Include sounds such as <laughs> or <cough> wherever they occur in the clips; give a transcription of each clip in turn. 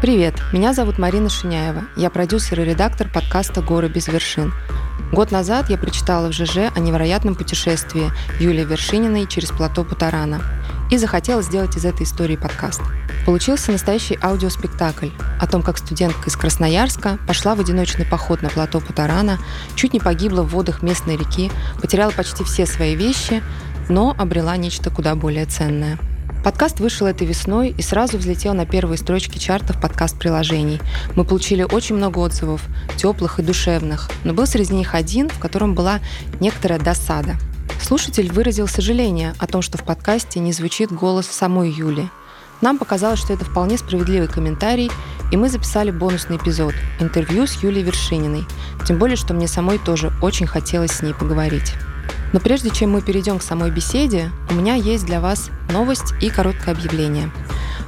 Привет, меня зовут Марина Шиняева. Я продюсер и редактор подкаста «Горы без вершин». Год назад я прочитала в ЖЖ о невероятном путешествии Юлии Вершининой через плато Путарана и захотела сделать из этой истории подкаст. Получился настоящий аудиоспектакль о том, как студентка из Красноярска пошла в одиночный поход на плато Путарана, чуть не погибла в водах местной реки, потеряла почти все свои вещи, но обрела нечто куда более ценное – Подкаст вышел этой весной и сразу взлетел на первые строчки чартов подкаст-приложений. Мы получили очень много отзывов, теплых и душевных, но был среди них один, в котором была некоторая досада. Слушатель выразил сожаление о том, что в подкасте не звучит голос самой Юли. Нам показалось, что это вполне справедливый комментарий, и мы записали бонусный эпизод – интервью с Юлией Вершининой. Тем более, что мне самой тоже очень хотелось с ней поговорить. Но прежде чем мы перейдем к самой беседе, у меня есть для вас новость и короткое объявление.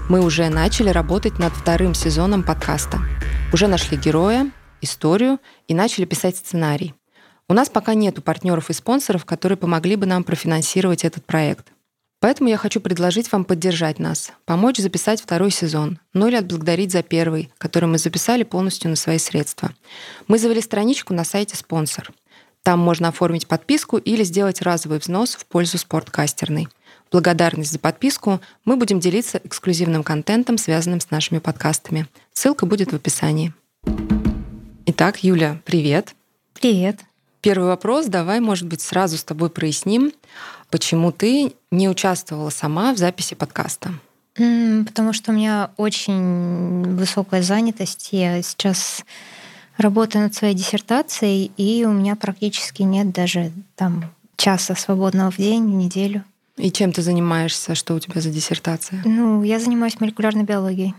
Мы уже начали работать над вторым сезоном подкаста. Уже нашли героя, историю и начали писать сценарий. У нас пока нету партнеров и спонсоров, которые помогли бы нам профинансировать этот проект. Поэтому я хочу предложить вам поддержать нас, помочь записать второй сезон, ну или отблагодарить за первый, который мы записали полностью на свои средства. Мы завели страничку на сайте «Спонсор». Там можно оформить подписку или сделать разовый взнос в пользу спорткастерной. благодарность за подписку мы будем делиться эксклюзивным контентом, связанным с нашими подкастами. Ссылка будет в описании. Итак, Юля, привет. Привет. Первый вопрос. Давай, может быть, сразу с тобой проясним, почему ты не участвовала сама в записи подкаста. Потому что у меня очень высокая занятость. Я сейчас работаю над своей диссертацией, и у меня практически нет даже там часа свободного в день, в неделю. И чем ты занимаешься? Что у тебя за диссертация? Ну, я занимаюсь молекулярной биологией.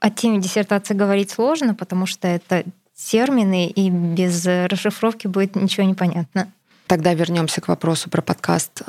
О теме диссертации говорить сложно, потому что это термины, и без расшифровки будет ничего не понятно. Тогда вернемся к вопросу про подкаст.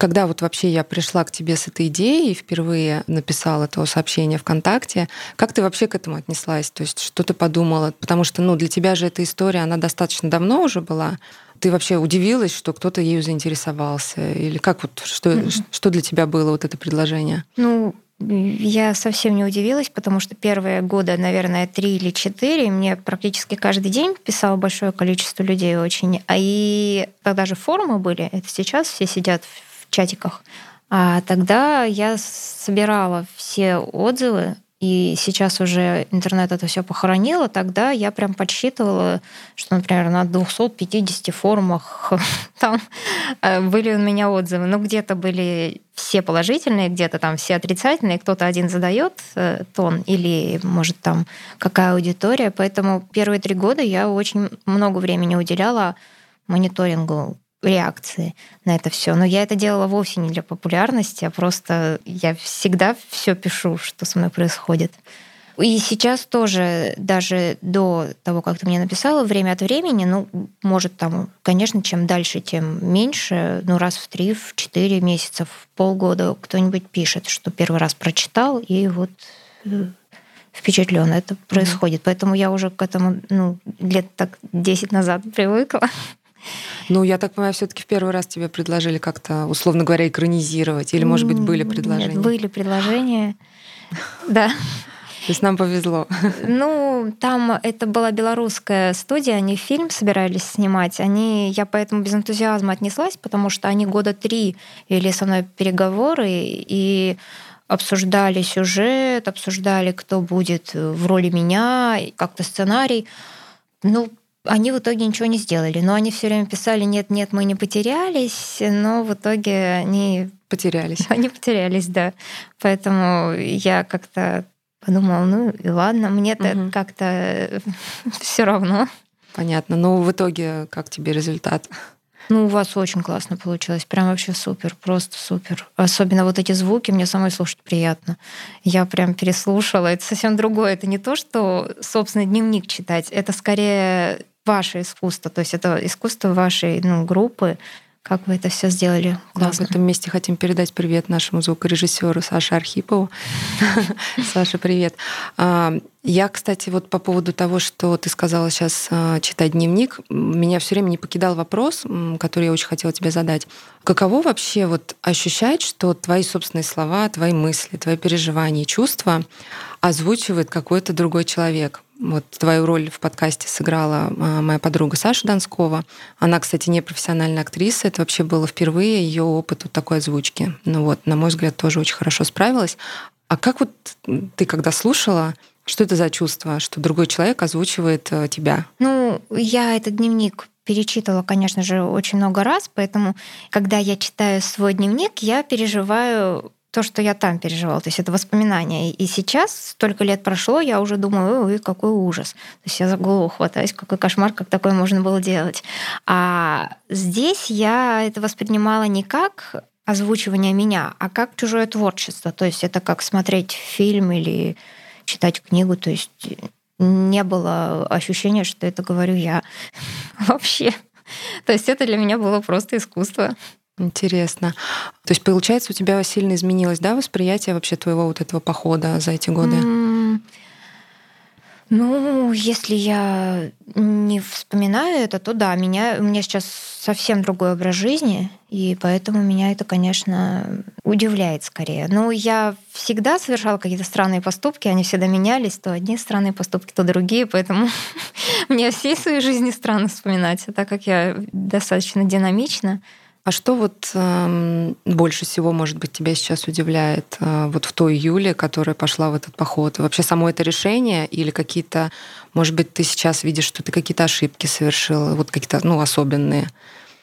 Когда вот вообще я пришла к тебе с этой идеей, впервые написала то сообщение ВКонтакте, как ты вообще к этому отнеслась? То есть что ты подумала? Потому что ну, для тебя же эта история, она достаточно давно уже была. Ты вообще удивилась, что кто-то ею заинтересовался? Или как вот, что, mm-hmm. что для тебя было вот это предложение? Ну, я совсем не удивилась, потому что первые годы, наверное, три или четыре, мне практически каждый день писало большое количество людей очень. А и тогда же форумы были, это сейчас все сидят чатиках. А тогда я собирала все отзывы, и сейчас уже интернет это все похоронило, тогда я прям подсчитывала, что, например, на 250 форумах <laughs> там э, были у меня отзывы. Ну, где-то были все положительные, где-то там все отрицательные, кто-то один задает э, тон или, может, там какая аудитория. Поэтому первые три года я очень много времени уделяла мониторингу реакции на это все. Но я это делала вовсе не для популярности, а просто я всегда все пишу, что со мной происходит. И сейчас тоже, даже до того, как ты мне написала, время от времени, ну, может, там, конечно, чем дальше, тем меньше, ну, раз в три, в четыре месяца, в полгода кто-нибудь пишет, что первый раз прочитал, и вот э, впечатлен. Это происходит. Mm-hmm. Поэтому я уже к этому ну, лет так 10 назад привыкла. Ну, я так понимаю, все-таки в первый раз тебе предложили как-то, условно говоря, экранизировать, или, может быть, были предложения? Нет, были предложения, <laughs> да. То есть нам повезло. <laughs> Ну, там это была белорусская студия, они фильм собирались снимать. Они, я поэтому без энтузиазма отнеслась, потому что они года три вели со мной переговоры и обсуждали сюжет, обсуждали, кто будет в роли меня, как-то сценарий. Ну, они в итоге ничего не сделали, но они все время писали нет, нет, мы не потерялись, но в итоге они потерялись. <laughs> Они потерялись, да. Поэтому я как-то подумала, ну и ладно, мне-то угу. как-то <laughs> все равно. Понятно. Но в итоге как тебе результат? Ну, у вас очень классно получилось. Прям вообще супер, просто супер. Особенно вот эти звуки мне самой слушать приятно. Я прям переслушала. Это совсем другое. Это не то, что, собственно, дневник читать. Это скорее ваше искусство, то есть это искусство вашей ну, группы, как вы это все сделали. Классно. Да, в этом месте хотим передать привет нашему звукорежиссеру Саше Архипову. <laughs> Саша, привет. А, Я, кстати, вот по поводу того, что ты сказала сейчас э, читать дневник, меня все время не покидал вопрос, который я очень хотела тебе задать. Каково вообще вот ощущать, что твои собственные слова, твои мысли, твои переживания, чувства озвучивает какой-то другой человек? Вот твою роль в подкасте сыграла а, моя подруга Саша Донскова. Она, кстати, не профессиональная актриса. Это вообще было впервые ее опыт вот такой озвучки. Ну вот, на мой взгляд, тоже очень хорошо справилась. А как вот ты, когда слушала, что это за чувство, что другой человек озвучивает э, тебя? Ну, я этот дневник перечитывала, конечно же, очень много раз, поэтому, когда я читаю свой дневник, я переживаю то, что я там переживала. То есть это воспоминания. И сейчас, столько лет прошло, я уже думаю, ой, какой ужас. То есть я за голову хватаюсь, какой кошмар, как такое можно было делать. А здесь я это воспринимала не как озвучивание меня, а как чужое творчество. То есть это как смотреть фильм или читать книгу. То есть не было ощущения, что это говорю я <laughs> вообще. То есть это для меня было просто искусство. Интересно. То есть, получается, у тебя сильно изменилось, да, восприятие вообще твоего вот этого похода за эти годы? Ну, если я не вспоминаю это, то да, меня, у меня сейчас совсем другой образ жизни, и поэтому меня это, конечно, удивляет скорее. Но я всегда совершала какие-то странные поступки, они всегда менялись, то одни странные поступки, то другие, поэтому <laughs> мне всей своей жизни странно вспоминать, так как я достаточно динамична, а что вот э, больше всего, может быть, тебя сейчас удивляет э, вот в той Юле, которая пошла в этот поход? Вообще само это решение или какие-то, может быть, ты сейчас видишь, что ты какие-то ошибки совершила, вот какие-то, ну, особенные?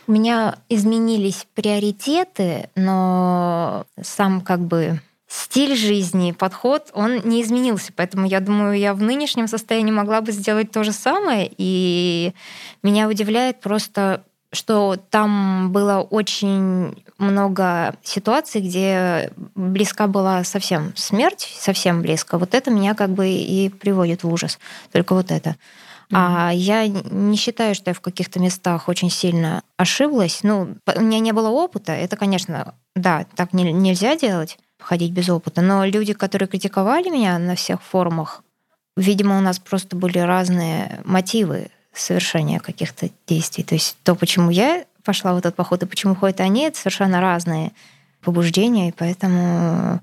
У меня изменились приоритеты, но сам как бы стиль жизни, подход, он не изменился. Поэтому я думаю, я в нынешнем состоянии могла бы сделать то же самое. И меня удивляет просто что там было очень много ситуаций, где близка была совсем смерть, совсем близко. Вот это меня как бы и приводит в ужас. Только вот это. Mm-hmm. А я не считаю, что я в каких-то местах очень сильно ошиблась. Ну, у меня не было опыта. Это, конечно, да, так не, нельзя делать, ходить без опыта. Но люди, которые критиковали меня на всех форумах, видимо, у нас просто были разные мотивы совершения каких-то действий. То есть то, почему я пошла в этот поход и почему ходят они, это совершенно разные побуждения, и поэтому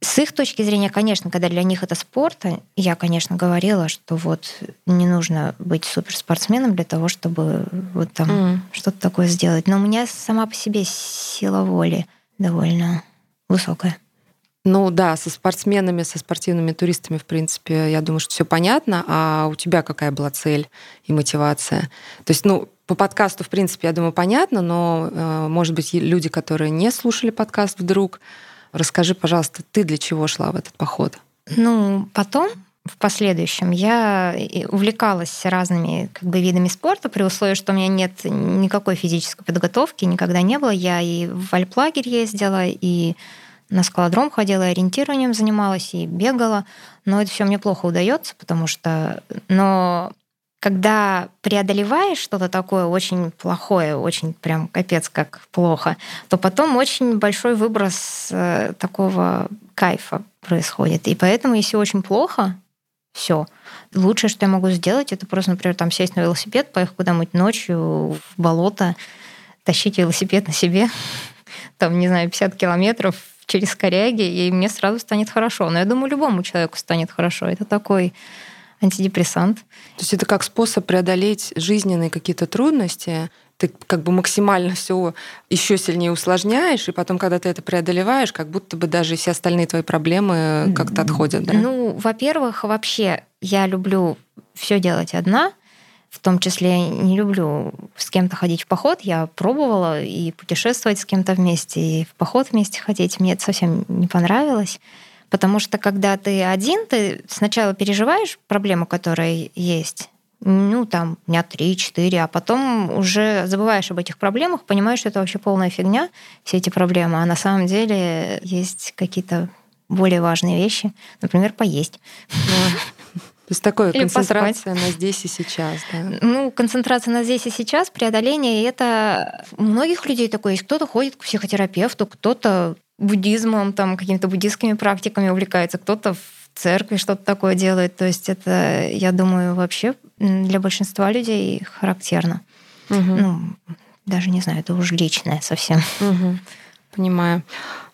с их точки зрения, конечно, когда для них это спорт, я, конечно, говорила, что вот не нужно быть суперспортсменом для того, чтобы вот там mm. что-то такое сделать. Но у меня сама по себе сила воли довольно высокая. Ну да, со спортсменами, со спортивными туристами, в принципе, я думаю, что все понятно. А у тебя какая была цель и мотивация? То есть, ну, по подкасту, в принципе, я думаю, понятно, но, э, может быть, люди, которые не слушали подкаст вдруг, расскажи, пожалуйста, ты для чего шла в этот поход? Ну, потом, в последующем, я увлекалась разными как бы, видами спорта, при условии, что у меня нет никакой физической подготовки, никогда не было. Я и в альплагерь ездила, и на скалодром ходила, и ориентированием занималась, и бегала. Но это все мне плохо удается, потому что... Но когда преодолеваешь что-то такое очень плохое, очень прям капец как плохо, то потом очень большой выброс э, такого кайфа происходит. И поэтому, если очень плохо, все. Лучшее, что я могу сделать, это просто, например, там сесть на велосипед, поехать куда-нибудь ночью в болото, тащить велосипед на себе, <laughs> там, не знаю, 50 километров, через коряги, и мне сразу станет хорошо. Но я думаю, любому человеку станет хорошо. Это такой антидепрессант. То есть это как способ преодолеть жизненные какие-то трудности, ты как бы максимально все еще сильнее усложняешь, и потом, когда ты это преодолеваешь, как будто бы даже все остальные твои проблемы как-то отходят. Да? Ну, во-первых, вообще я люблю все делать одна, в том числе не люблю с кем-то ходить в поход. Я пробовала и путешествовать с кем-то вместе, и в поход вместе ходить. Мне это совсем не понравилось. Потому что когда ты один, ты сначала переживаешь проблему, которая есть, ну, там, дня три-четыре, а потом уже забываешь об этих проблемах, понимаешь, что это вообще полная фигня, все эти проблемы, а на самом деле есть какие-то более важные вещи, например, поесть. То есть такое Или концентрация поспать. на здесь и сейчас, да? Ну, концентрация на здесь и сейчас, преодоление, это у многих людей такое есть. Кто-то ходит к психотерапевту, кто-то буддизмом, там, какими-то буддистскими практиками увлекается, кто-то в церкви что-то такое делают. То есть это, я думаю, вообще для большинства людей характерно. Угу. Ну, даже не знаю, это уже личное совсем. Угу. Понимаю.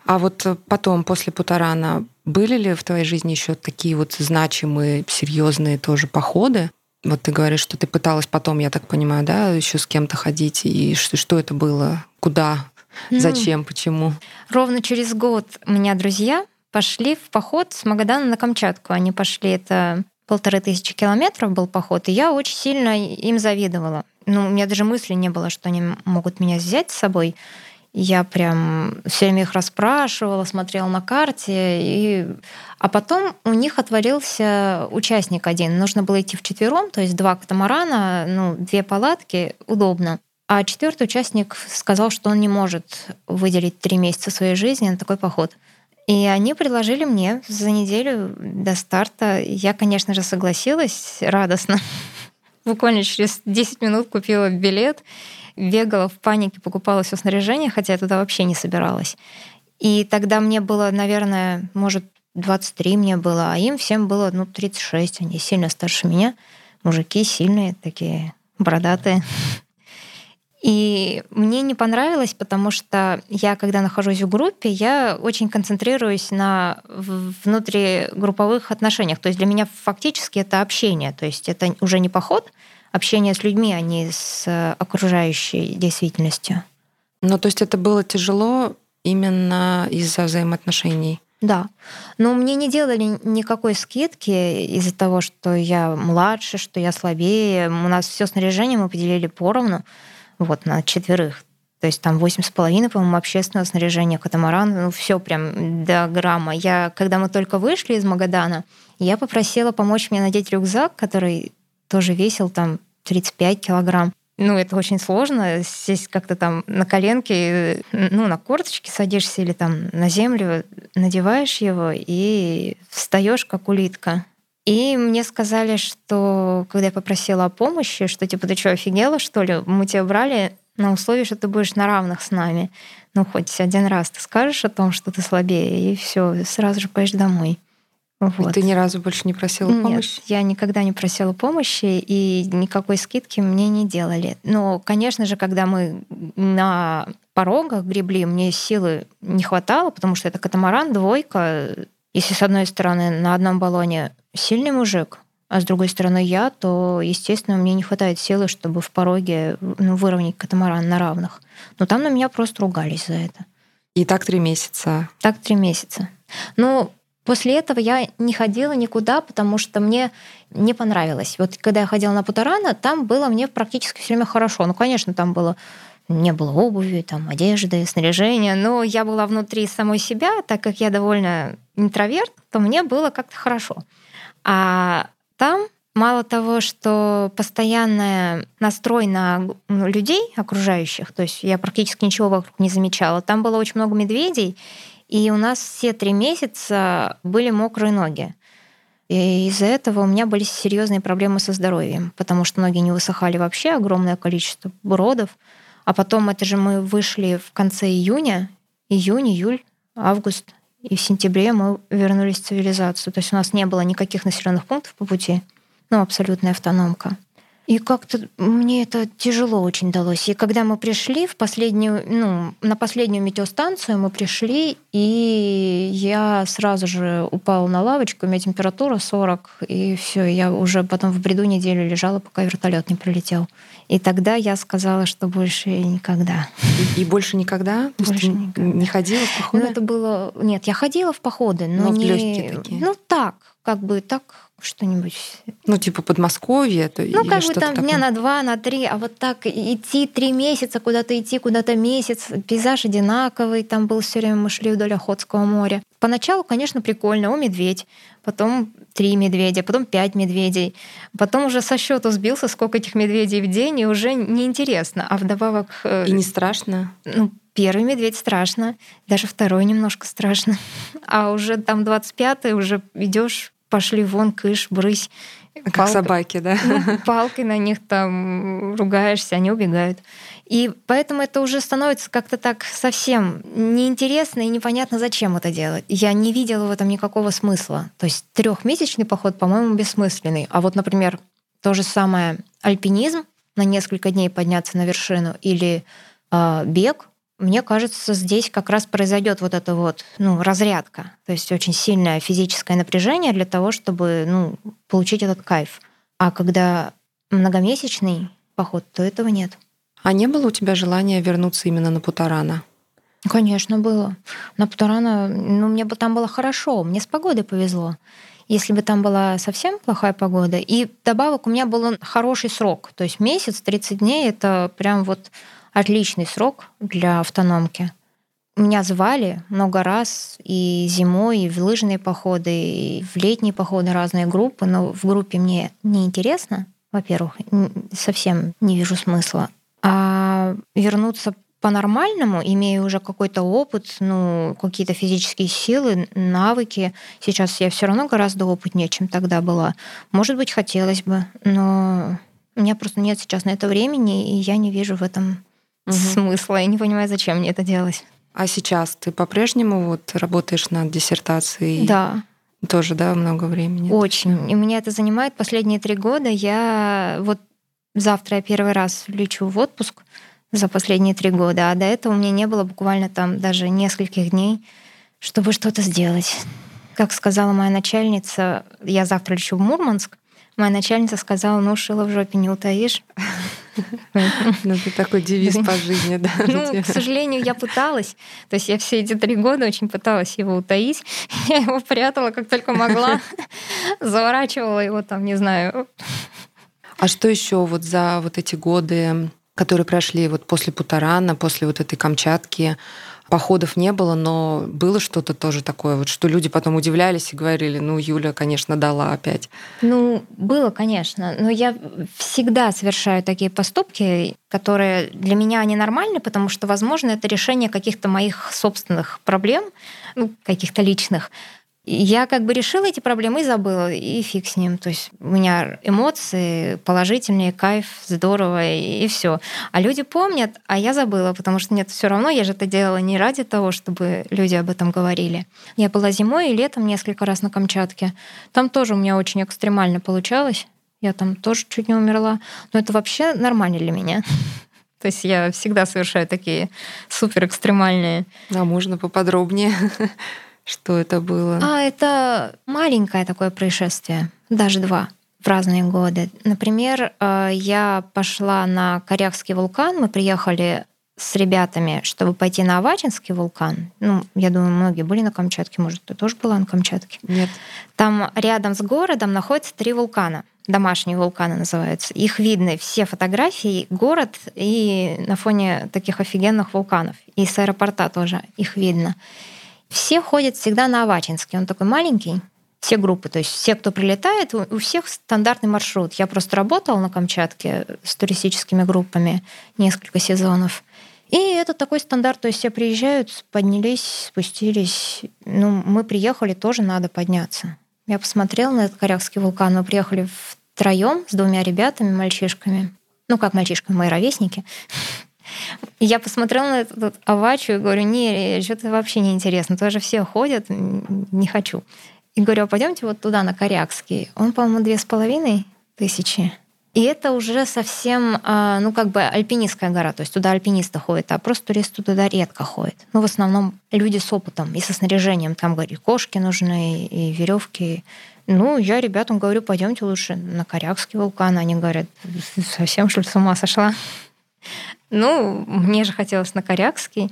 А вот потом, после Путарана, были ли в твоей жизни еще такие вот значимые, серьезные тоже походы? Вот ты говоришь, что ты пыталась потом, я так понимаю, да, еще с кем-то ходить. И что, что это было? Куда? Ну, Зачем? Почему? Ровно через год у меня друзья пошли в поход с Магадана на Камчатку. Они пошли, это полторы тысячи километров был поход, и я очень сильно им завидовала. Ну, у меня даже мысли не было, что они могут меня взять с собой. Я прям все время их расспрашивала, смотрела на карте. И... А потом у них отворился участник один. Нужно было идти в четвером, то есть два катамарана, ну, две палатки, удобно. А четвертый участник сказал, что он не может выделить три месяца своей жизни на такой поход. И они предложили мне за неделю до старта. Я, конечно же, согласилась радостно. <laughs> Буквально через 10 минут купила билет бегала в панике, покупала все снаряжение, хотя я туда вообще не собиралась. И тогда мне было, наверное, может, 23 мне было, а им всем было, ну, 36. Они сильно старше меня. Мужики сильные, такие бородатые. И мне не понравилось, потому что я, когда нахожусь в группе, я очень концентрируюсь на внутригрупповых отношениях. То есть для меня фактически это общение. То есть это уже не поход, общение с людьми, а не с э, окружающей действительностью. Ну, то есть это было тяжело именно из-за взаимоотношений? Да. Но мне не делали никакой скидки из-за того, что я младше, что я слабее. У нас все снаряжение мы поделили поровну, вот, на четверых. То есть там восемь с половиной, по-моему, общественного снаряжения, катамаран, ну все прям до грамма. Я, когда мы только вышли из Магадана, я попросила помочь мне надеть рюкзак, который тоже весил там 35 килограмм. Ну, это очень сложно. Сесть как-то там на коленке, ну, на корточке садишься или там на землю, надеваешь его и встаешь как улитка. И мне сказали, что когда я попросила о помощи, что типа ты что, офигела, что ли? Мы тебя брали на условии, что ты будешь на равных с нами. Ну, хоть один раз ты скажешь о том, что ты слабее, и все, сразу же поедешь домой. Вот. И ты ни разу больше не просила Нет, помощи? я никогда не просила помощи, и никакой скидки мне не делали. Но, конечно же, когда мы на порогах гребли, мне силы не хватало, потому что это катамаран, двойка. Если с одной стороны на одном баллоне сильный мужик, а с другой стороны я, то, естественно, мне не хватает силы, чтобы в пороге ну, выровнять катамаран на равных. Но там на меня просто ругались за это. И так три месяца? Так три месяца. Ну, После этого я не ходила никуда, потому что мне не понравилось. Вот когда я ходила на Путарана, там было мне практически все время хорошо. Ну, конечно, там было не было обуви, там, одежды, снаряжения, но я была внутри самой себя, так как я довольно интроверт, то мне было как-то хорошо. А там мало того, что постоянный настрой на ну, людей окружающих, то есть я практически ничего вокруг не замечала, там было очень много медведей, и у нас все три месяца были мокрые ноги. И из-за этого у меня были серьезные проблемы со здоровьем, потому что ноги не высыхали вообще, огромное количество бродов. А потом это же мы вышли в конце июня, июнь, июль, август, и в сентябре мы вернулись в цивилизацию. То есть у нас не было никаких населенных пунктов по пути, ну, абсолютная автономка. И как-то мне это тяжело очень далось. И когда мы пришли в последнюю, ну, на последнюю метеостанцию, мы пришли, и я сразу же упала на лавочку, у меня температура 40, и все, я уже потом в бреду неделю лежала, пока вертолет не прилетел. И тогда я сказала, что больше никогда. И, и больше никогда? Больше никогда. Не ходила в походы? Ну, это было... Нет, я ходила в походы, но, но не... легкие такие. Ну, так, как бы так что-нибудь. Ну, типа Подмосковье? То, ну, как бы там такое? дня на два, на три, а вот так идти три месяца, куда-то идти, куда-то месяц, пейзаж одинаковый, там был все время мы шли вдоль Охотского моря. Поначалу, конечно, прикольно, о, медведь, потом три медведя, потом пять медведей, потом уже со счету сбился, сколько этих медведей в день, и уже неинтересно. А вдобавок... Э, и не страшно? Ну, Первый медведь страшно, даже второй немножко страшно. <laughs> А уже там 25-й уже идешь пошли вон, кыш, брысь. Как палкой, собаки, да? Ну, <laughs> палкой на них там ругаешься, они убегают. И поэтому это уже становится как-то так совсем неинтересно и непонятно, зачем это делать. Я не видела в этом никакого смысла. То есть трехмесячный поход, по-моему, бессмысленный. А вот, например, то же самое альпинизм на несколько дней подняться на вершину или э, бег, мне кажется, здесь как раз произойдет вот эта вот ну, разрядка, то есть очень сильное физическое напряжение для того, чтобы ну, получить этот кайф. А когда многомесячный поход, то этого нет. А не было у тебя желания вернуться именно на Путарана? Конечно, было. На Путарана, ну, мне бы там было хорошо, мне с погодой повезло. Если бы там была совсем плохая погода. И добавок у меня был хороший срок. То есть месяц, 30 дней — это прям вот отличный срок для автономки. Меня звали много раз и зимой, и в лыжные походы, и в летние походы разные группы, но в группе мне не интересно, во-первых, совсем не вижу смысла. А вернуться по-нормальному, имея уже какой-то опыт, ну, какие-то физические силы, навыки. Сейчас я все равно гораздо опытнее, чем тогда была. Может быть, хотелось бы, но у меня просто нет сейчас на это времени, и я не вижу в этом угу. смысла. Я не понимаю, зачем мне это делать. А сейчас ты по-прежнему вот работаешь над диссертацией? Да. Тоже, да, много времени? Очень. И меня это занимает последние три года. Я вот завтра я первый раз лечу в отпуск за последние три года, а до этого у меня не было буквально там даже нескольких дней, чтобы что-то сделать. Как сказала моя начальница, я завтра лечу в Мурманск, моя начальница сказала, ну, шила в жопе не утаишь. <laughs> Ну, это такой девиз по жизни, да. Ну, к сожалению, я пыталась. То есть я все эти три года очень пыталась его утаить. <laughs> Я его прятала как только могла. <laughs> Заворачивала его там, не знаю, а что еще вот за вот эти годы, которые прошли вот после Путарана, после вот этой Камчатки, походов не было, но было что-то тоже такое, вот что люди потом удивлялись и говорили, ну, Юля, конечно, дала опять. Ну, было, конечно, но я всегда совершаю такие поступки, которые для меня они нормальны, потому что, возможно, это решение каких-то моих собственных проблем, ну, каких-то личных. Я как бы решила эти проблемы и забыла, и фиг с ним. То есть у меня эмоции положительные, кайф, здорово, и, и все. А люди помнят, а я забыла, потому что нет, все равно я же это делала не ради того, чтобы люди об этом говорили. Я была зимой и летом несколько раз на Камчатке. Там тоже у меня очень экстремально получалось. Я там тоже чуть не умерла. Но это вообще нормально для меня. <laughs> То есть я всегда совершаю такие супер экстремальные. А можно поподробнее? <laughs> Что это было? А, это маленькое такое происшествие, даже два в разные годы. Например, э, я пошла на Корякский вулкан, мы приехали с ребятами, чтобы пойти на Авачинский вулкан. Ну, я думаю, многие были на Камчатке, может, ты тоже была на Камчатке? Нет. Там рядом с городом находятся три вулкана. Домашние вулканы называются. Их видны все фотографии, город и на фоне таких офигенных вулканов. И с аэропорта тоже их видно. Все ходят всегда на Авачинский. Он такой маленький, все группы, то есть все, кто прилетает, у всех стандартный маршрут. Я просто работала на Камчатке с туристическими группами несколько сезонов. И это такой стандарт, то есть все приезжают, поднялись, спустились. Ну, мы приехали, тоже надо подняться. Я посмотрела на этот Корякский вулкан. Мы приехали втроем с двумя ребятами, мальчишками. Ну, как мальчишками, мои ровесники. Я посмотрела на эту авачу и говорю, не, что-то вообще не интересно, тоже все ходят, не хочу. И говорю, а пойдемте вот туда, на Корякский. Он, по-моему, две с половиной тысячи. И это уже совсем, а, ну, как бы альпинистская гора, то есть туда альпинисты ходят, а просто туристы туда редко ходят. Ну, в основном люди с опытом и со снаряжением. Там, говорю, кошки нужны, и веревки. Ну, я ребятам говорю, пойдемте лучше на Корякский вулкан. Они говорят, совсем что ли с ума сошла? Ну, мне же хотелось на Корякский.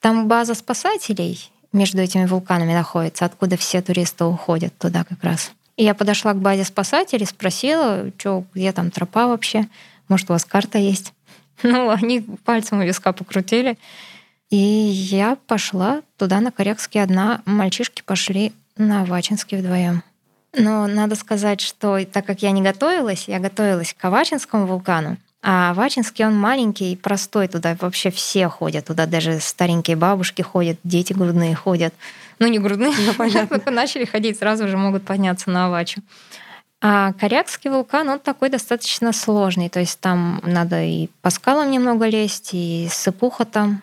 Там база спасателей между этими вулканами находится, откуда все туристы уходят туда как раз. И я подошла к базе спасателей, спросила, что, где там тропа вообще, может, у вас карта есть? <laughs> Ну, они пальцем у виска покрутили. И я пошла туда на Корякский одна, мальчишки пошли на Вачинский вдвоем. Но надо сказать, что так как я не готовилась, я готовилась к Авачинскому вулкану, а Вачинский, он маленький, простой, туда вообще все ходят, туда даже старенькие бабушки ходят, дети грудные ходят. Ну, не грудные, <laughs> но понятно. Только начали ходить, сразу же могут подняться на Авачу. А Корякский вулкан, он такой достаточно сложный. То есть там надо и по скалам немного лезть, и сыпуха там,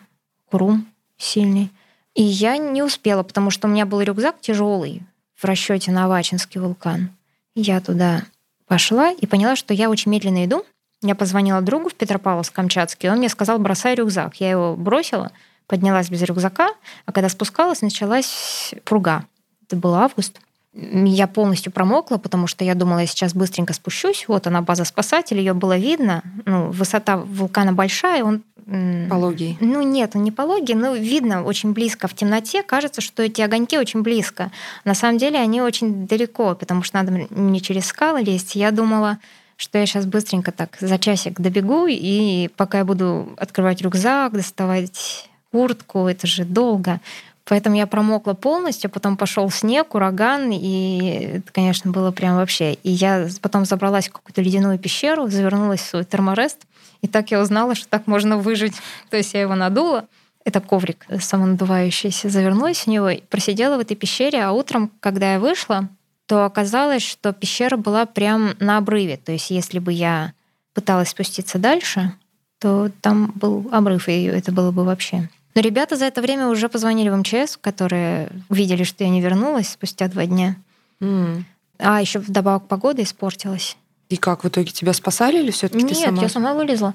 курум сильный. И я не успела, потому что у меня был рюкзак тяжелый в расчете на Авачинский вулкан. Я туда пошла и поняла, что я очень медленно иду. Я позвонила другу в Петропавловск-Камчатский, он мне сказал, бросай рюкзак. Я его бросила, поднялась без рюкзака, а когда спускалась, началась пруга. Это был август. Я полностью промокла, потому что я думала, я сейчас быстренько спущусь. Вот она, база спасателей, ее было видно. Ну, высота вулкана большая, он Пологий. Ну нет, он не пологий, но видно очень близко в темноте. Кажется, что эти огоньки очень близко. На самом деле они очень далеко, потому что надо мне через скалы лезть. Я думала, что я сейчас быстренько так за часик добегу, и пока я буду открывать рюкзак, доставать куртку, это же долго. Поэтому я промокла полностью, потом пошел снег, ураган, и это, конечно, было прям вообще. И я потом забралась в какую-то ледяную пещеру, завернулась в свой терморест, и так я узнала, что так можно выжить. <laughs> То есть я его надула, это коврик самонадувающийся, завернулась в него, просидела в этой пещере, а утром, когда я вышла, то оказалось, что пещера была прям на обрыве. То есть если бы я пыталась спуститься дальше, то там был обрыв, и это было бы вообще. Но ребята за это время уже позвонили в МЧС, которые увидели, что я не вернулась спустя два дня. Mm. А еще вдобавок погода испортилась. И как в итоге тебя спасали или все-таки ты сама? Нет, я сама вылезла.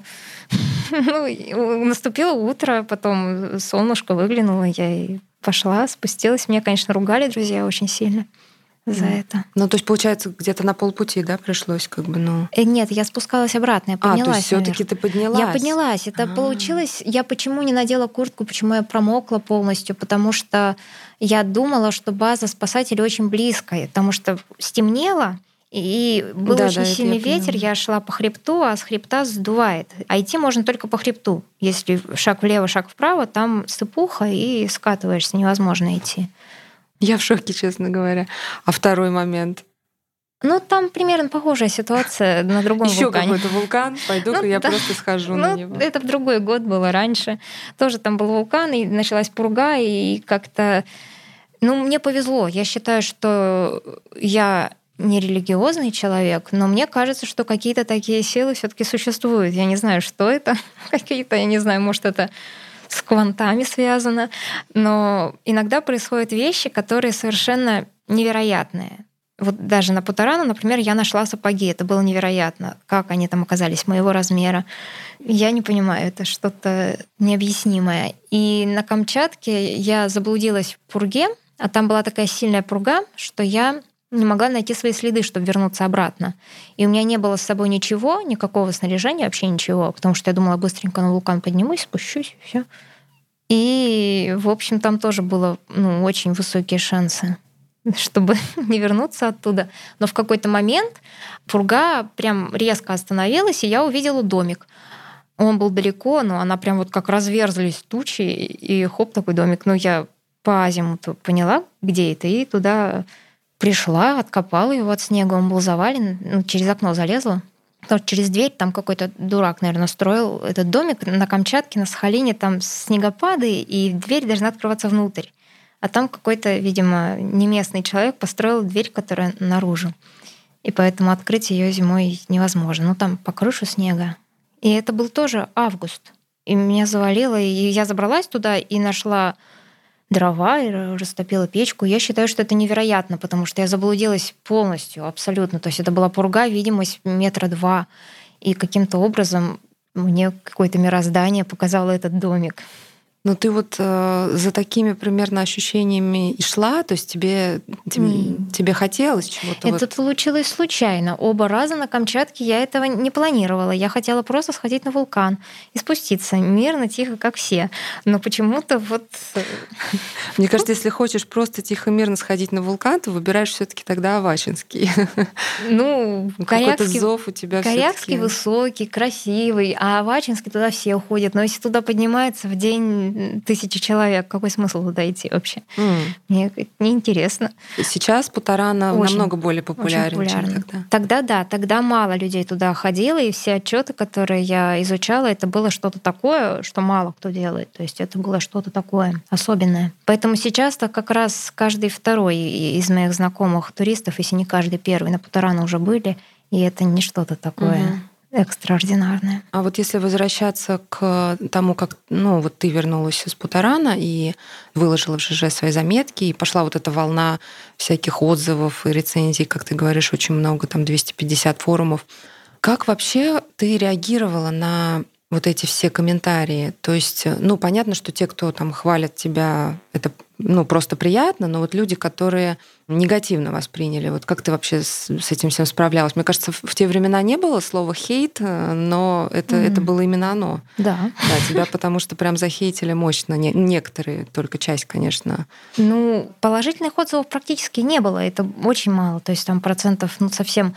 <laughs> ну, наступило утро, потом солнышко выглянуло, я и пошла, спустилась. Меня, конечно, ругали друзья очень сильно за mm. это. Ну, то есть, получается, где-то на полпути, да, пришлось как бы, ну... Э, нет, я спускалась обратно, я поднялась. А, то есть все таки ты поднялась? Я поднялась. Это А-а-а. получилось... Я почему не надела куртку, почему я промокла полностью? Потому что я думала, что база спасателей очень близкая, потому что стемнело, и был да, очень да, сильный я ветер, я шла по хребту, а с хребта сдувает. А идти можно только по хребту. Если шаг влево, шаг вправо, там сыпуха, и скатываешься, невозможно идти. Я в шоке, честно говоря. А второй момент? Ну, там примерно похожая ситуация на другом Еще вулкане. какой-то вулкан, пойду-ка ну, я да. просто схожу ну, на него. Это в другой год было раньше. Тоже там был вулкан, и началась пурга, и как-то... Ну, мне повезло. Я считаю, что я не религиозный человек, но мне кажется, что какие-то такие силы все-таки существуют. Я не знаю, что это. <laughs> Какие-то, я не знаю, может, это с квантами связано, но иногда происходят вещи, которые совершенно невероятные. Вот даже на Путарану, например, я нашла сапоги. Это было невероятно, как они там оказались моего размера. Я не понимаю, это что-то необъяснимое. И на Камчатке я заблудилась в пурге, а там была такая сильная пурга, что я не могла найти свои следы, чтобы вернуться обратно. И у меня не было с собой ничего, никакого снаряжения, вообще ничего, потому что я думала, быстренько на вулкан поднимусь, спущусь, и все. И, в общем, там тоже было ну, очень высокие шансы, <laughs> чтобы не вернуться оттуда. Но в какой-то момент пурга прям резко остановилась, и я увидела домик. Он был далеко, но она прям вот как разверзлись тучи, и хоп, такой домик. Ну, я по азимуту поняла, где это, и туда Пришла, откопала его от снега, он был завален, ну, через окно залезла. Потому что через дверь там какой-то дурак, наверное, строил этот домик на Камчатке, на Сахалине, там снегопады, и дверь должна открываться внутрь. А там какой-то, видимо, неместный человек построил дверь, которая наружу. И поэтому открыть ее зимой невозможно. Ну, там по крышу снега. И это был тоже август. И меня завалило, и я забралась туда и нашла дрова и растопила печку. Я считаю, что это невероятно, потому что я заблудилась полностью, абсолютно. То есть это была пурга, видимость метра два. И каким-то образом мне какое-то мироздание показало этот домик. Но ты вот э, за такими примерно ощущениями и шла, то есть тебе, тебе, mm. тебе хотелось чего-то? Это вот... получилось случайно. Оба раза на Камчатке я этого не планировала. Я хотела просто сходить на вулкан и спуститься мирно, тихо, как все. Но почему-то вот... Э, <laughs> Мне кажется, если хочешь просто тихо, мирно сходить на вулкан, то выбираешь все таки тогда Авачинский. <laughs> Ну, <laughs> Какой-то зов у тебя Корякский высокий, красивый, а Авачинский туда все уходят. Но если туда поднимается в день тысячи человек. Какой смысл туда идти вообще? Mm. Мне неинтересно. Сейчас Путарана очень, намного более популярен, популярен. чем тогда. Тогда да, тогда мало людей туда ходило, и все отчеты, которые я изучала, это было что-то такое, что мало кто делает. То есть это было что-то такое особенное. Поэтому сейчас-то как раз каждый второй из моих знакомых туристов, если не каждый первый, на Путарану уже были, и это не что-то такое. Угу экстраординарное. А вот если возвращаться к тому, как ну, вот ты вернулась из Путарана и выложила в ЖЖ свои заметки, и пошла вот эта волна всяких отзывов и рецензий, как ты говоришь, очень много, там 250 форумов. Как вообще ты реагировала на вот эти все комментарии. То есть, ну, понятно, что те, кто там хвалят тебя, это ну, просто приятно, но вот люди, которые негативно восприняли, вот как ты вообще с, с этим всем справлялась? Мне кажется, в, в те времена не было слова хейт, э, но это, mm-hmm. это было именно оно. Да. Да, тебя потому что прям захейтили мощно. Не, некоторые, только часть, конечно. Ну, положительных отзывов практически не было. Это очень мало. То есть там процентов, ну, совсем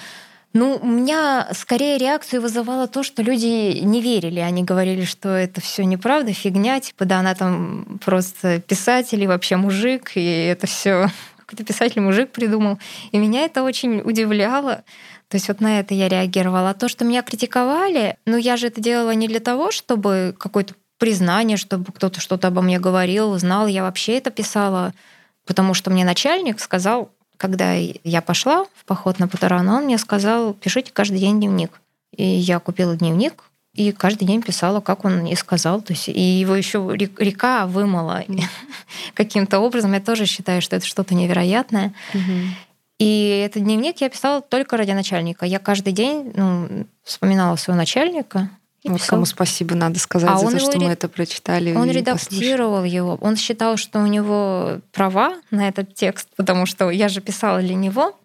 ну, у меня скорее реакцию вызывало то, что люди не верили. Они говорили, что это все неправда, фигня, типа, да, она там просто писатель и вообще мужик, и это все какой-то писатель-мужик придумал. И меня это очень удивляло. То есть вот на это я реагировала. А то, что меня критиковали, ну я же это делала не для того, чтобы какое-то признание, чтобы кто-то что-то обо мне говорил, знал. Я вообще это писала, потому что мне начальник сказал, когда я пошла в поход на Путаран, он мне сказал, пишите каждый день дневник. И я купила дневник, и каждый день писала, как он и сказал. То есть, и его еще река вымыла <laughs> каким-то образом. Я тоже считаю, что это что-то невероятное. И этот дневник я писала только ради начальника. Я каждый день ну, вспоминала своего начальника, вот кому спасибо надо сказать а за то, что ре... мы это прочитали. Он редактировал послушали. его. Он считал, что у него права на этот текст, потому что я же писала для него.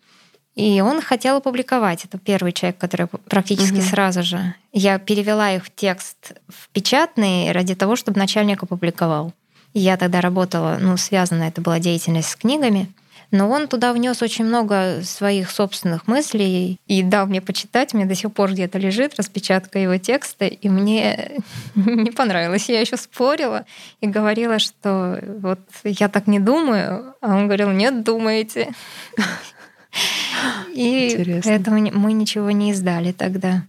И он хотел опубликовать. Это первый человек, который практически угу. сразу же. Я перевела их в текст в печатный ради того, чтобы начальник опубликовал. я тогда работала, ну, связана это была деятельность с книгами. Но он туда внес очень много своих собственных мыслей и дал мне почитать. У меня до сих пор где-то лежит распечатка его текста, и мне <laughs> не понравилось. Я еще спорила и говорила, что вот я так не думаю, а он говорил, нет, думаете. И Интересно. поэтому мы ничего не издали тогда.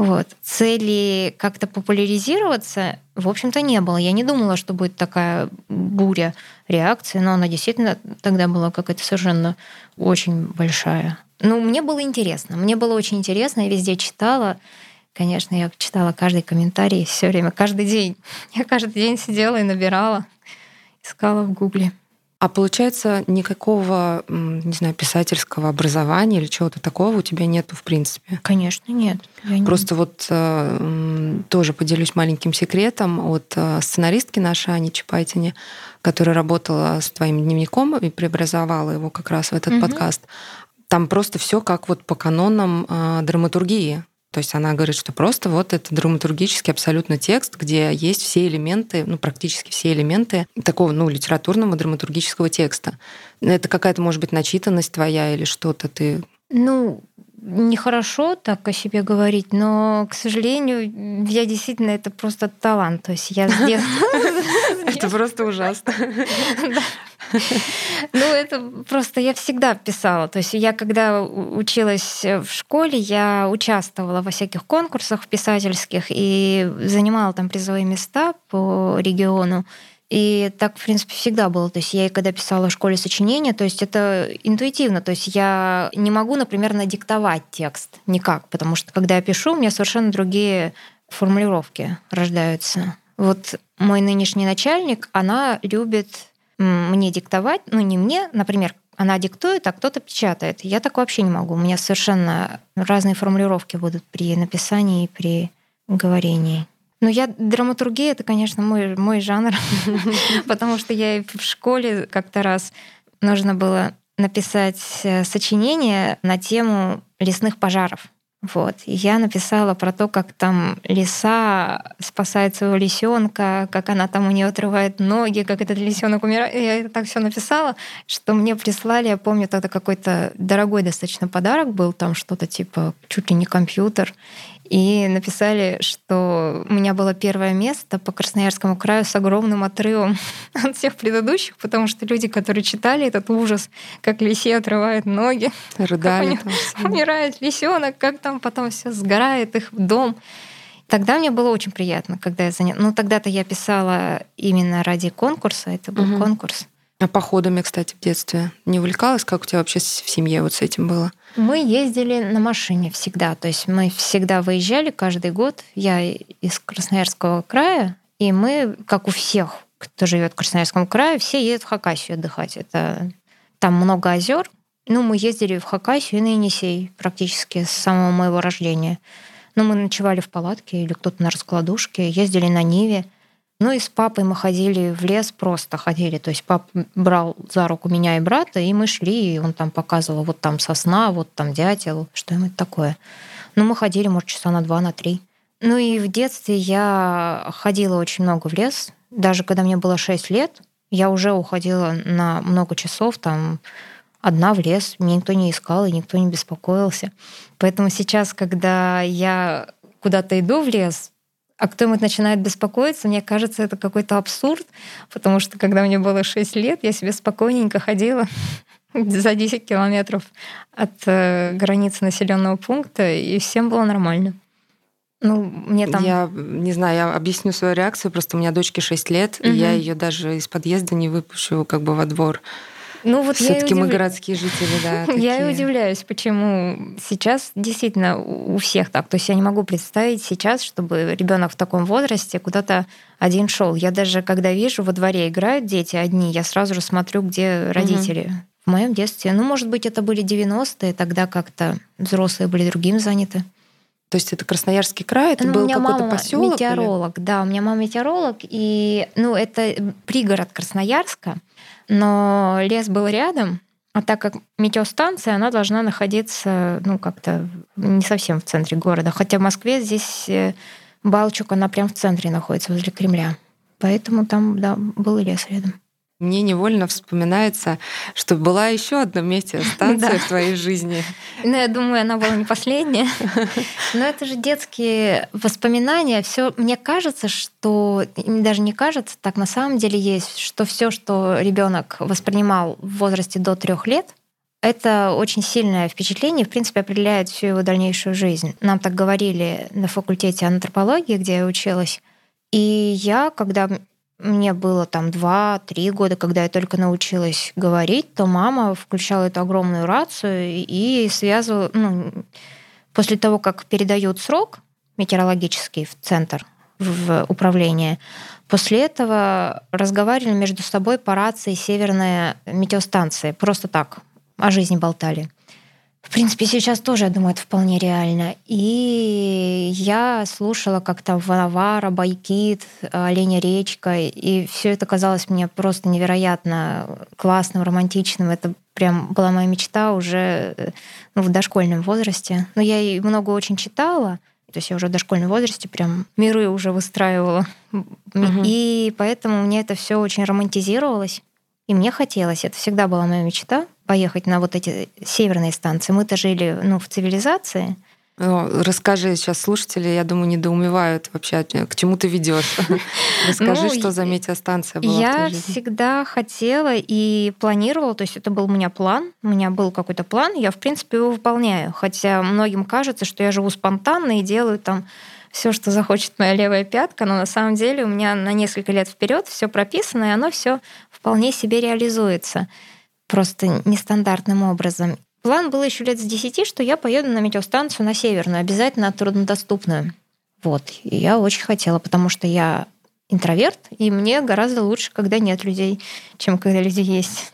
Вот. Цели как-то популяризироваться, в общем-то, не было. Я не думала, что будет такая буря реакции, но она действительно тогда была какая-то совершенно очень большая. Ну, мне было интересно. Мне было очень интересно. Я везде читала. Конечно, я читала каждый комментарий все время, каждый день. <laughs> Я каждый день сидела и набирала, искала в Гугле. А получается, никакого, не знаю, писательского образования или чего-то такого у тебя нету в принципе? Конечно, нет. Я Просто не... вот э, тоже поделюсь маленьким секретом от э, сценаристки нашей Ани Чапайтине, которая работала с твоим дневником и преобразовала его как раз в этот угу. подкаст. Там просто все как вот по канонам э, драматургии. То есть она говорит, что просто вот это драматургический абсолютно текст, где есть все элементы, ну, практически все элементы такого, ну, литературного драматургического текста. Это какая-то, может быть, начитанность твоя или что-то ты... Ну, нехорошо так о себе говорить, но, к сожалению, я действительно это просто талант. То есть я с детства... <laughs> Это просто ужасно. <laughs> Ну, это просто я всегда писала. То есть я, когда училась в школе, я участвовала во всяких конкурсах писательских и занимала там призовые места по региону. И так, в принципе, всегда было. То есть я, когда писала в школе сочинения, то есть это интуитивно. То есть я не могу, например, надиктовать текст никак, потому что когда я пишу, у меня совершенно другие формулировки рождаются. Вот мой нынешний начальник, она любит мне диктовать, ну не мне, например, она диктует, а кто-то печатает. Я так вообще не могу. У меня совершенно разные формулировки будут при написании и при говорении. Но я драматургия это, конечно, мой, мой жанр, <laughs> потому что я в школе как-то раз нужно было написать э, сочинение на тему лесных пожаров. Вот. Я написала про то, как там лиса спасает своего лисенка, как она там у нее отрывает ноги, как этот лисенок умирает. Я это так все написала, что мне прислали, я помню, тогда какой-то дорогой достаточно подарок был, там что-то типа чуть ли не компьютер. И написали, что у меня было первое место по Красноярскому краю с огромным отрывом <laughs> от всех предыдущих, потому что люди, которые читали этот ужас, как лисе отрывают ноги, Рыдали как умирает лисенок, как там потом все сгорает их дом. Тогда мне было очень приятно, когда я заняла. Ну, тогда-то я писала именно ради конкурса, это был угу. конкурс. А походами, кстати, в детстве не увлекалась? Как у тебя вообще в семье вот с этим было? Мы ездили на машине всегда. То есть мы всегда выезжали каждый год. Я из Красноярского края, и мы, как у всех, кто живет в Красноярском крае, все едут в Хакасию отдыхать. Это там много озер. Ну, мы ездили в Хакасию и на Енисей практически с самого моего рождения. Ну, мы ночевали в палатке или кто-то на раскладушке, ездили на Ниве. Ну и с папой мы ходили в лес, просто ходили. То есть папа брал за руку меня и брата, и мы шли, и он там показывал, вот там сосна, вот там дятел, что-нибудь такое. Ну, мы ходили, может, часа на два, на три. Ну и в детстве я ходила очень много в лес. Даже когда мне было 6 лет, я уже уходила на много часов, там, одна в лес. Меня никто не искал, и никто не беспокоился. Поэтому сейчас, когда я куда-то иду в лес, а кто-нибудь начинает беспокоиться, мне кажется, это какой-то абсурд, потому что когда мне было 6 лет, я себе спокойненько ходила <laughs> за 10 километров от э, границы населенного пункта, и всем было нормально. Ну, мне там... Я не знаю, я объясню свою реакцию. Просто у меня дочке 6 лет, угу. и я ее даже из подъезда не выпущу как бы во двор. Ну вот все-таки удив... мы городские жители, да. Такие. <laughs> Я и удивляюсь, почему сейчас действительно у всех так. То есть я не могу представить сейчас, чтобы ребенок в таком возрасте куда-то один шел. Я даже когда вижу во дворе играют дети одни, я сразу же смотрю, где родители. Угу. В моем детстве, ну, может быть, это были 90-е, тогда как-то взрослые были другим заняты. То есть это Красноярский край, это ну, был какой-то поселок? Метеоролог, или? да, у меня мама метеоролог, и ну это пригород Красноярска, но лес был рядом, а так как метеостанция, она должна находиться, ну, как-то не совсем в центре города. Хотя в Москве здесь э, Балчук, она прям в центре находится, возле Кремля. Поэтому там, да, был лес рядом. Мне невольно вспоминается, что была еще одна метеостанция в твоей жизни. Ну, я думаю, она была не последняя. <laughs> Но это же детские воспоминания. Все, мне кажется, что даже не кажется, так на самом деле есть, что все, что ребенок воспринимал в возрасте до трех лет, это очень сильное впечатление, в принципе, определяет всю его дальнейшую жизнь. Нам так говорили на факультете антропологии, где я училась. И я, когда мне было там 2-3 года, когда я только научилась говорить, то мама включала эту огромную рацию и связывала... Ну, после того, как передают срок метеорологический в центр, в управление, после этого разговаривали между собой по рации северная метеостанция. Просто так, о жизни болтали. В принципе, сейчас тоже, я думаю, это вполне реально. И я слушала, как там Ванавара, Байкит, Оленя речка, и все это казалось мне просто невероятно классным, романтичным. Это прям была моя мечта уже ну, в дошкольном возрасте. Но я и много очень читала, то есть я уже в дошкольном возрасте прям миры уже выстраивала. Угу. И поэтому мне это все очень романтизировалось. И мне хотелось, это всегда была моя мечта, поехать на вот эти северные станции. Мы-то жили ну, в цивилизации. Расскажи, сейчас слушатели, я думаю, недоумевают вообще, к чему ты ведешь. <laughs> Расскажи, ну, что за метеостанция была. Я всегда хотела и планировала, то есть это был у меня план, у меня был какой-то план, я, в принципе, его выполняю. Хотя многим кажется, что я живу спонтанно и делаю там все, что захочет моя левая пятка, но на самом деле у меня на несколько лет вперед все прописано, и оно все вполне себе реализуется. Просто нестандартным образом. План был еще лет с 10, что я поеду на метеостанцию на северную, обязательно труднодоступную. Вот. И я очень хотела, потому что я интроверт, и мне гораздо лучше, когда нет людей, чем когда люди есть.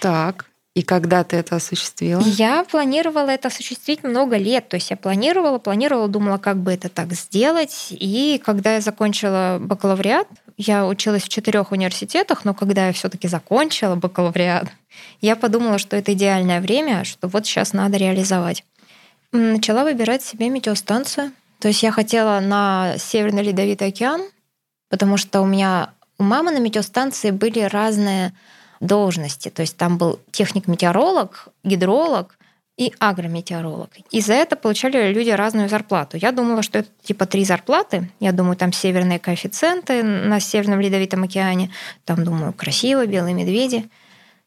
Так. И когда ты это осуществила? Я планировала это осуществить много лет. То есть я планировала, планировала, думала, как бы это так сделать. И когда я закончила бакалавриат, я училась в четырех университетах, но когда я все-таки закончила бакалавриат, я подумала, что это идеальное время, что вот сейчас надо реализовать. Начала выбирать себе метеостанцию. То есть я хотела на Северный Ледовитый океан, потому что у меня у мамы на метеостанции были разные должности. То есть там был техник-метеоролог, гидролог, и агрометеоролог. И за это получали люди разную зарплату. Я думала, что это типа три зарплаты. Я думаю, там северные коэффициенты на Северном Ледовитом океане. Там, думаю, красиво, белые медведи.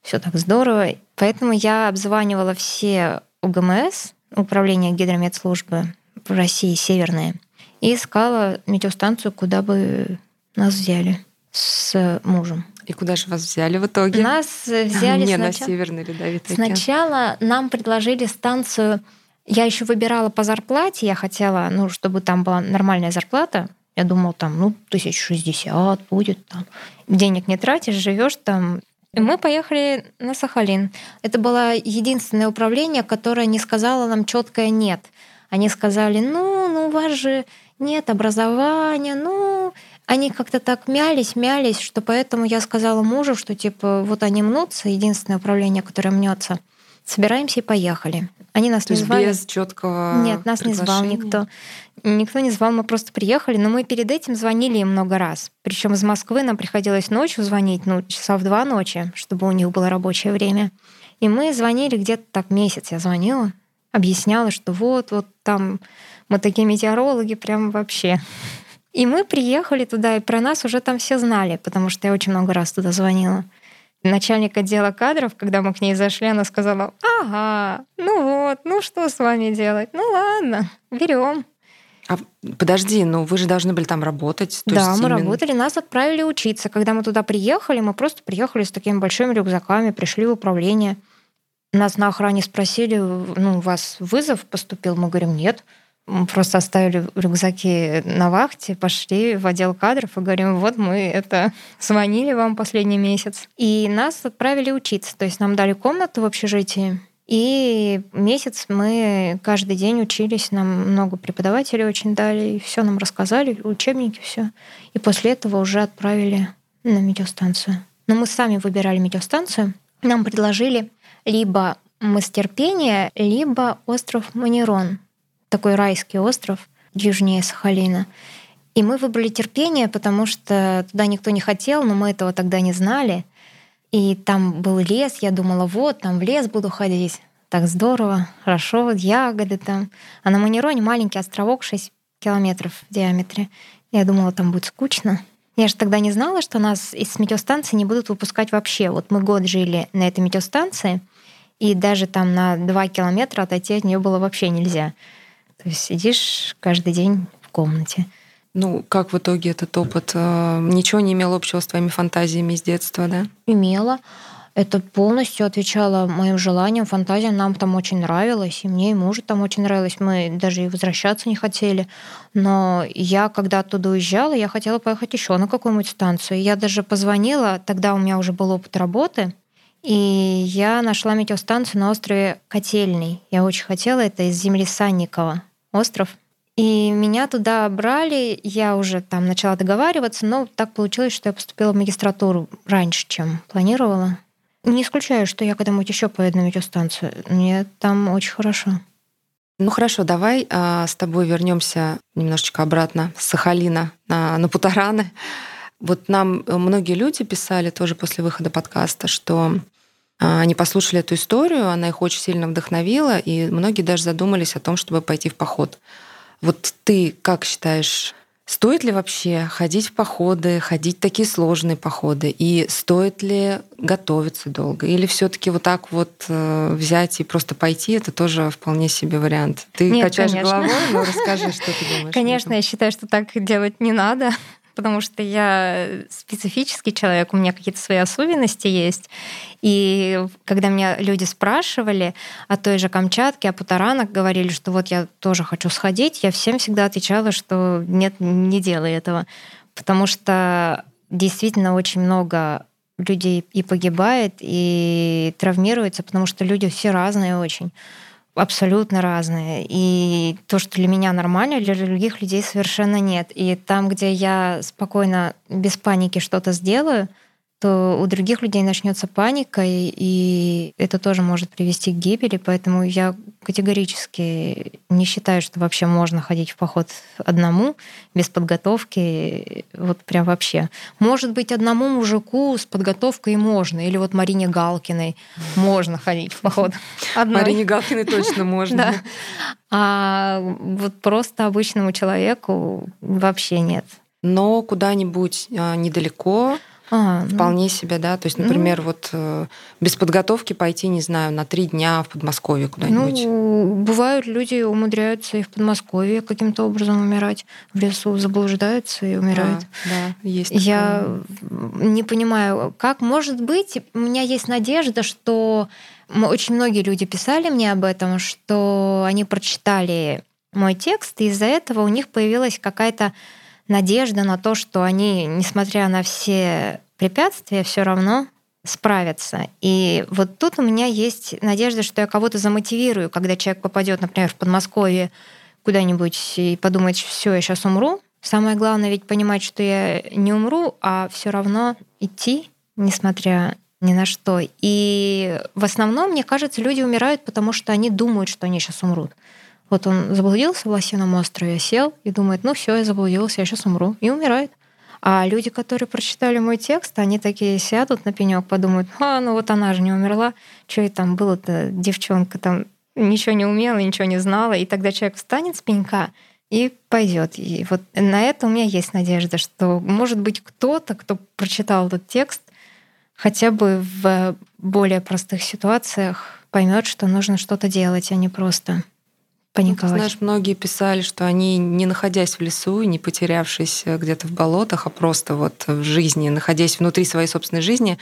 Все так здорово. Поэтому я обзванивала все УГМС, Управление гидрометслужбы в России северные, и искала метеостанцию, куда бы нас взяли с мужем. И куда же вас взяли в итоге? Нас взяли Не сначала... на Северный Ледовитый океан. Сначала нам предложили станцию... Я еще выбирала по зарплате, я хотела, ну, чтобы там была нормальная зарплата. Я думала, там, ну, тысяч шестьдесят будет там. Денег не тратишь, живешь там. И мы поехали на Сахалин. Это было единственное управление, которое не сказало нам четкое нет. Они сказали, ну, ну, у вас же нет образования, ну, они как-то так мялись, мялись, что поэтому я сказала мужу, что типа вот они мнутся, единственное управление, которое мнется, собираемся и поехали. Они нас То не звали. без четкого Нет, нас не звал никто. Никто не звал, мы просто приехали, но мы перед этим звонили им много раз. Причем из Москвы нам приходилось ночью звонить, ну, часа в два ночи, чтобы у них было рабочее время. И мы звонили где-то так месяц, я звонила, объясняла, что вот, вот там мы такие метеорологи, прям вообще. И мы приехали туда, и про нас уже там все знали, потому что я очень много раз туда звонила. Начальник отдела кадров, когда мы к ней зашли, она сказала, ага, ну вот, ну что с вами делать? Ну ладно, берем. А подожди, ну вы же должны были там работать. да, мы именно- работали, нас отправили учиться. Когда мы туда приехали, мы просто приехали с такими большими рюкзаками, пришли в управление. Нас на охране спросили, ну, у вас вызов поступил? Мы говорим, нет. Просто оставили рюкзаки на вахте, пошли в отдел кадров и говорим, вот мы это <laughs> звонили вам последний месяц. И нас отправили учиться. То есть нам дали комнату в общежитии, и месяц мы каждый день учились, нам много преподавателей очень дали, и все нам рассказали, учебники, все. И после этого уже отправили на метеостанцию. Но мы сами выбирали метеостанцию. Нам предложили либо Мастерпение, либо остров Манерон. Такой райский остров южнее Сахалина. И мы выбрали терпение, потому что туда никто не хотел, но мы этого тогда не знали. И там был лес, я думала, вот, там в лес буду ходить. Так здорово, хорошо, вот ягоды там. А на Манероне маленький островок 6 километров в диаметре. Я думала, там будет скучно. Я же тогда не знала, что нас из метеостанции не будут выпускать вообще. Вот мы год жили на этой метеостанции, и даже там на 2 километра отойти от нее было вообще нельзя. То есть сидишь каждый день в комнате. Ну, как в итоге этот опыт? э, Ничего не имел общего с твоими фантазиями из детства, да? имела. Это полностью отвечало моим желаниям, фантазиям. Нам там очень нравилось, и мне, и мужу там очень нравилось. Мы даже и возвращаться не хотели. Но я, когда оттуда уезжала, я хотела поехать еще на какую-нибудь станцию. Я даже позвонила, тогда у меня уже был опыт работы, и я нашла метеостанцию на острове Котельный. Я очень хотела, это из земли Санникова остров. И меня туда брали, я уже там начала договариваться, но так получилось, что я поступила в магистратуру раньше, чем планировала. Не исключаю, что я когда-нибудь еще поеду на метеостанцию. Мне там очень хорошо. Ну хорошо, давай а, с тобой вернемся немножечко обратно с Сахалина на, на Путараны. Вот нам э, многие люди писали тоже после выхода подкаста, что они послушали эту историю, она их очень сильно вдохновила, и многие даже задумались о том, чтобы пойти в поход. Вот ты как считаешь, стоит ли вообще ходить в походы, ходить в такие сложные походы, и стоит ли готовиться долго, или все-таки вот так вот э, взять и просто пойти, это тоже вполне себе вариант. Ты Нет, качаешь конечно. головой, но расскажи, <laughs> что ты думаешь. Конечно, я считаю, что так делать не надо, потому что я специфический человек, у меня какие-то свои особенности есть. И когда меня люди спрашивали о той же Камчатке, о Путаранах, говорили, что вот я тоже хочу сходить, я всем всегда отвечала, что нет, не делай этого. Потому что действительно очень много людей и погибает, и травмируется, потому что люди все разные очень абсолютно разные. И то, что для меня нормально, для других людей совершенно нет. И там, где я спокойно, без паники что-то сделаю, то у других людей начнется паника, и это тоже может привести к гибели. Поэтому я категорически не считаю, что вообще можно ходить в поход одному, без подготовки, вот прям вообще. Может быть, одному мужику с подготовкой можно, или вот Марине Галкиной можно ходить в поход. <laughs> Марине Галкиной точно <laughs> можно. А вот просто обычному человеку вообще нет. Но куда-нибудь а, недалеко а, ну. Вполне себе, да. То есть, например, ну, вот э, без подготовки пойти, не знаю, на три дня в Подмосковье куда-нибудь. Ну, бывают люди умудряются и в Подмосковье каким-то образом умирать, в лесу заблуждаются и умирают. Да, да есть. Я не понимаю, как может быть. У меня есть надежда, что очень многие люди писали мне об этом, что они прочитали мой текст, и из-за этого у них появилась какая-то надежда на то, что они, несмотря на все препятствия, все равно справятся. И вот тут у меня есть надежда, что я кого-то замотивирую, когда человек попадет, например, в Подмосковье куда-нибудь и подумает, все, я сейчас умру. Самое главное ведь понимать, что я не умру, а все равно идти, несмотря ни на что. И в основном, мне кажется, люди умирают, потому что они думают, что они сейчас умрут. Вот он заблудился в Лосином острове, сел и думает, ну все, я заблудился, я сейчас умру. И умирает. А люди, которые прочитали мой текст, они такие сядут на пенек, подумают, а, ну вот она же не умерла, что и там было-то, девчонка там ничего не умела, ничего не знала, и тогда человек встанет с пенька и пойдет. И вот на это у меня есть надежда, что, может быть, кто-то, кто прочитал этот текст, хотя бы в более простых ситуациях поймет, что нужно что-то делать, а не просто паниковать. Знаешь, многие писали, что они, не находясь в лесу и не потерявшись э, где-то в болотах, а просто вот в жизни, находясь внутри своей собственной жизни,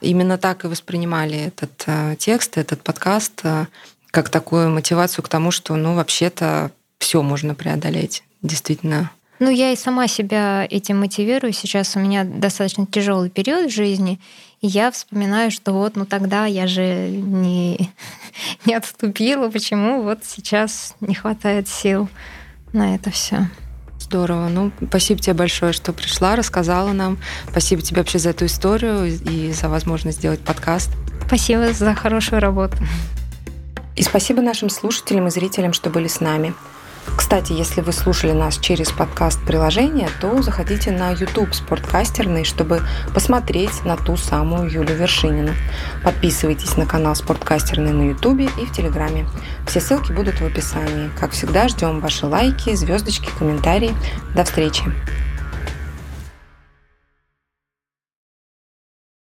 именно так и воспринимали этот э, текст, этот подкаст э, как такую мотивацию к тому, что, ну, вообще-то все можно преодолеть. Действительно, ну, я и сама себя этим мотивирую. Сейчас у меня достаточно тяжелый период в жизни, и я вспоминаю, что вот, ну тогда я же не, <laughs> не отступила. Почему вот сейчас не хватает сил на это все? Здорово. Ну, спасибо тебе большое, что пришла, рассказала нам. Спасибо тебе вообще за эту историю и за возможность сделать подкаст. Спасибо за хорошую работу. И спасибо нашим слушателям и зрителям, что были с нами. Кстати, если вы слушали нас через подкаст-приложение, то заходите на YouTube Спорткастерный, чтобы посмотреть на ту самую Юлю Вершинину. Подписывайтесь на канал Спорткастерный на YouTube и в Телеграме. Все ссылки будут в описании. Как всегда, ждем ваши лайки, звездочки, комментарии. До встречи!